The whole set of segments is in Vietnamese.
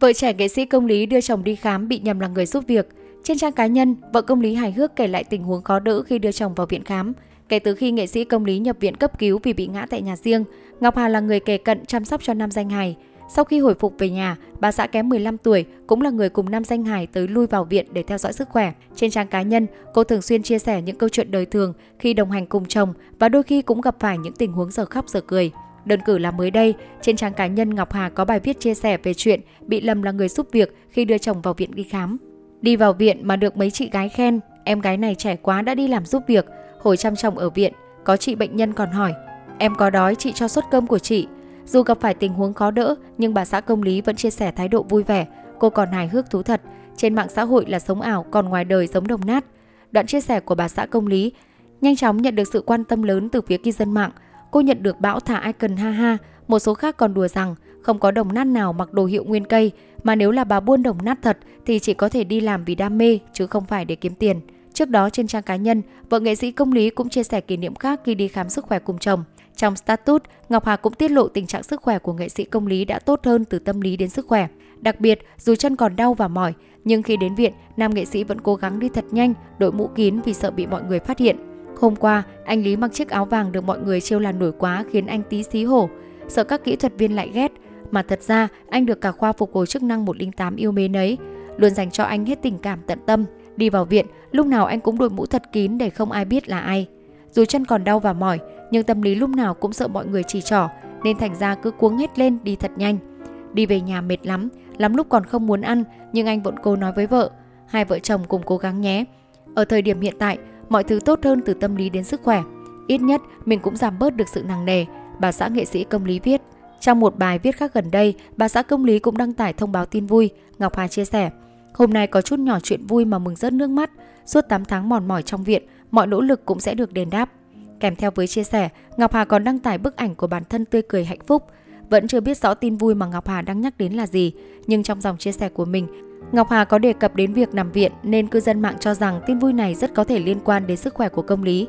Vợ trẻ nghệ sĩ công lý đưa chồng đi khám bị nhầm là người giúp việc. Trên trang cá nhân, vợ công lý hài hước kể lại tình huống khó đỡ khi đưa chồng vào viện khám. Kể từ khi nghệ sĩ công lý nhập viện cấp cứu vì bị ngã tại nhà riêng, Ngọc Hà là người kề cận chăm sóc cho nam danh hài. Sau khi hồi phục về nhà, bà xã kém 15 tuổi cũng là người cùng nam danh hài tới lui vào viện để theo dõi sức khỏe. Trên trang cá nhân, cô thường xuyên chia sẻ những câu chuyện đời thường khi đồng hành cùng chồng và đôi khi cũng gặp phải những tình huống giờ khóc giờ cười. Đơn cử là mới đây, trên trang cá nhân Ngọc Hà có bài viết chia sẻ về chuyện bị lầm là người giúp việc khi đưa chồng vào viện đi khám. Đi vào viện mà được mấy chị gái khen, em gái này trẻ quá đã đi làm giúp việc, hồi chăm chồng ở viện, có chị bệnh nhân còn hỏi, em có đói chị cho suất cơm của chị. Dù gặp phải tình huống khó đỡ, nhưng bà xã công lý vẫn chia sẻ thái độ vui vẻ, cô còn hài hước thú thật. Trên mạng xã hội là sống ảo, còn ngoài đời giống đồng nát. Đoạn chia sẻ của bà xã công lý nhanh chóng nhận được sự quan tâm lớn từ phía cư dân mạng. Cô nhận được bão thả icon ha ha, một số khác còn đùa rằng không có đồng nát nào mặc đồ hiệu nguyên cây, mà nếu là bà buôn đồng nát thật thì chỉ có thể đi làm vì đam mê chứ không phải để kiếm tiền. Trước đó trên trang cá nhân, vợ nghệ sĩ công lý cũng chia sẻ kỷ niệm khác khi đi khám sức khỏe cùng chồng. Trong status, Ngọc Hà cũng tiết lộ tình trạng sức khỏe của nghệ sĩ công lý đã tốt hơn từ tâm lý đến sức khỏe. Đặc biệt, dù chân còn đau và mỏi, nhưng khi đến viện, nam nghệ sĩ vẫn cố gắng đi thật nhanh, đội mũ kín vì sợ bị mọi người phát hiện. Hôm qua, anh Lý mặc chiếc áo vàng được mọi người trêu là nổi quá khiến anh tí xí hổ. Sợ các kỹ thuật viên lại ghét, mà thật ra anh được cả khoa phục hồi chức năng 108 yêu mến ấy, luôn dành cho anh hết tình cảm tận tâm. Đi vào viện, lúc nào anh cũng đội mũ thật kín để không ai biết là ai. Dù chân còn đau và mỏi, nhưng tâm lý lúc nào cũng sợ mọi người chỉ trỏ, nên thành ra cứ cuống hết lên đi thật nhanh. Đi về nhà mệt lắm, lắm lúc còn không muốn ăn, nhưng anh vẫn cố nói với vợ, hai vợ chồng cùng cố gắng nhé. Ở thời điểm hiện tại, mọi thứ tốt hơn từ tâm lý đến sức khỏe. Ít nhất mình cũng giảm bớt được sự nặng nề, bà xã nghệ sĩ công lý viết. Trong một bài viết khác gần đây, bà xã công lý cũng đăng tải thông báo tin vui. Ngọc Hà chia sẻ, hôm nay có chút nhỏ chuyện vui mà mừng rớt nước mắt. Suốt 8 tháng mòn mỏi trong viện, mọi nỗ lực cũng sẽ được đền đáp. Kèm theo với chia sẻ, Ngọc Hà còn đăng tải bức ảnh của bản thân tươi cười hạnh phúc. Vẫn chưa biết rõ tin vui mà Ngọc Hà đang nhắc đến là gì, nhưng trong dòng chia sẻ của mình, Ngọc Hà có đề cập đến việc nằm viện nên cư dân mạng cho rằng tin vui này rất có thể liên quan đến sức khỏe của công lý.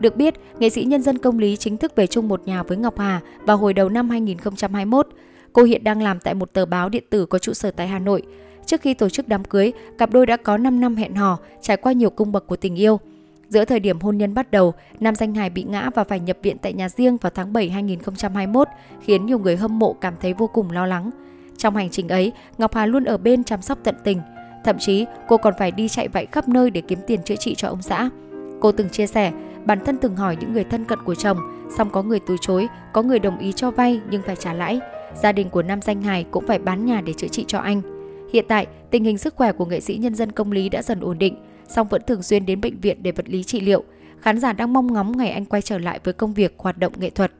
Được biết, nghệ sĩ nhân dân công lý chính thức về chung một nhà với Ngọc Hà vào hồi đầu năm 2021. Cô hiện đang làm tại một tờ báo điện tử có trụ sở tại Hà Nội. Trước khi tổ chức đám cưới, cặp đôi đã có 5 năm hẹn hò, trải qua nhiều cung bậc của tình yêu. Giữa thời điểm hôn nhân bắt đầu, nam danh hài bị ngã và phải nhập viện tại nhà riêng vào tháng 7 2021, khiến nhiều người hâm mộ cảm thấy vô cùng lo lắng. Trong hành trình ấy, Ngọc Hà luôn ở bên chăm sóc tận tình. Thậm chí, cô còn phải đi chạy vạy khắp nơi để kiếm tiền chữa trị cho ông xã. Cô từng chia sẻ, bản thân từng hỏi những người thân cận của chồng, song có người từ chối, có người đồng ý cho vay nhưng phải trả lãi. Gia đình của nam danh hài cũng phải bán nhà để chữa trị cho anh. Hiện tại, tình hình sức khỏe của nghệ sĩ nhân dân công lý đã dần ổn định, song vẫn thường xuyên đến bệnh viện để vật lý trị liệu. Khán giả đang mong ngóng ngày anh quay trở lại với công việc hoạt động nghệ thuật.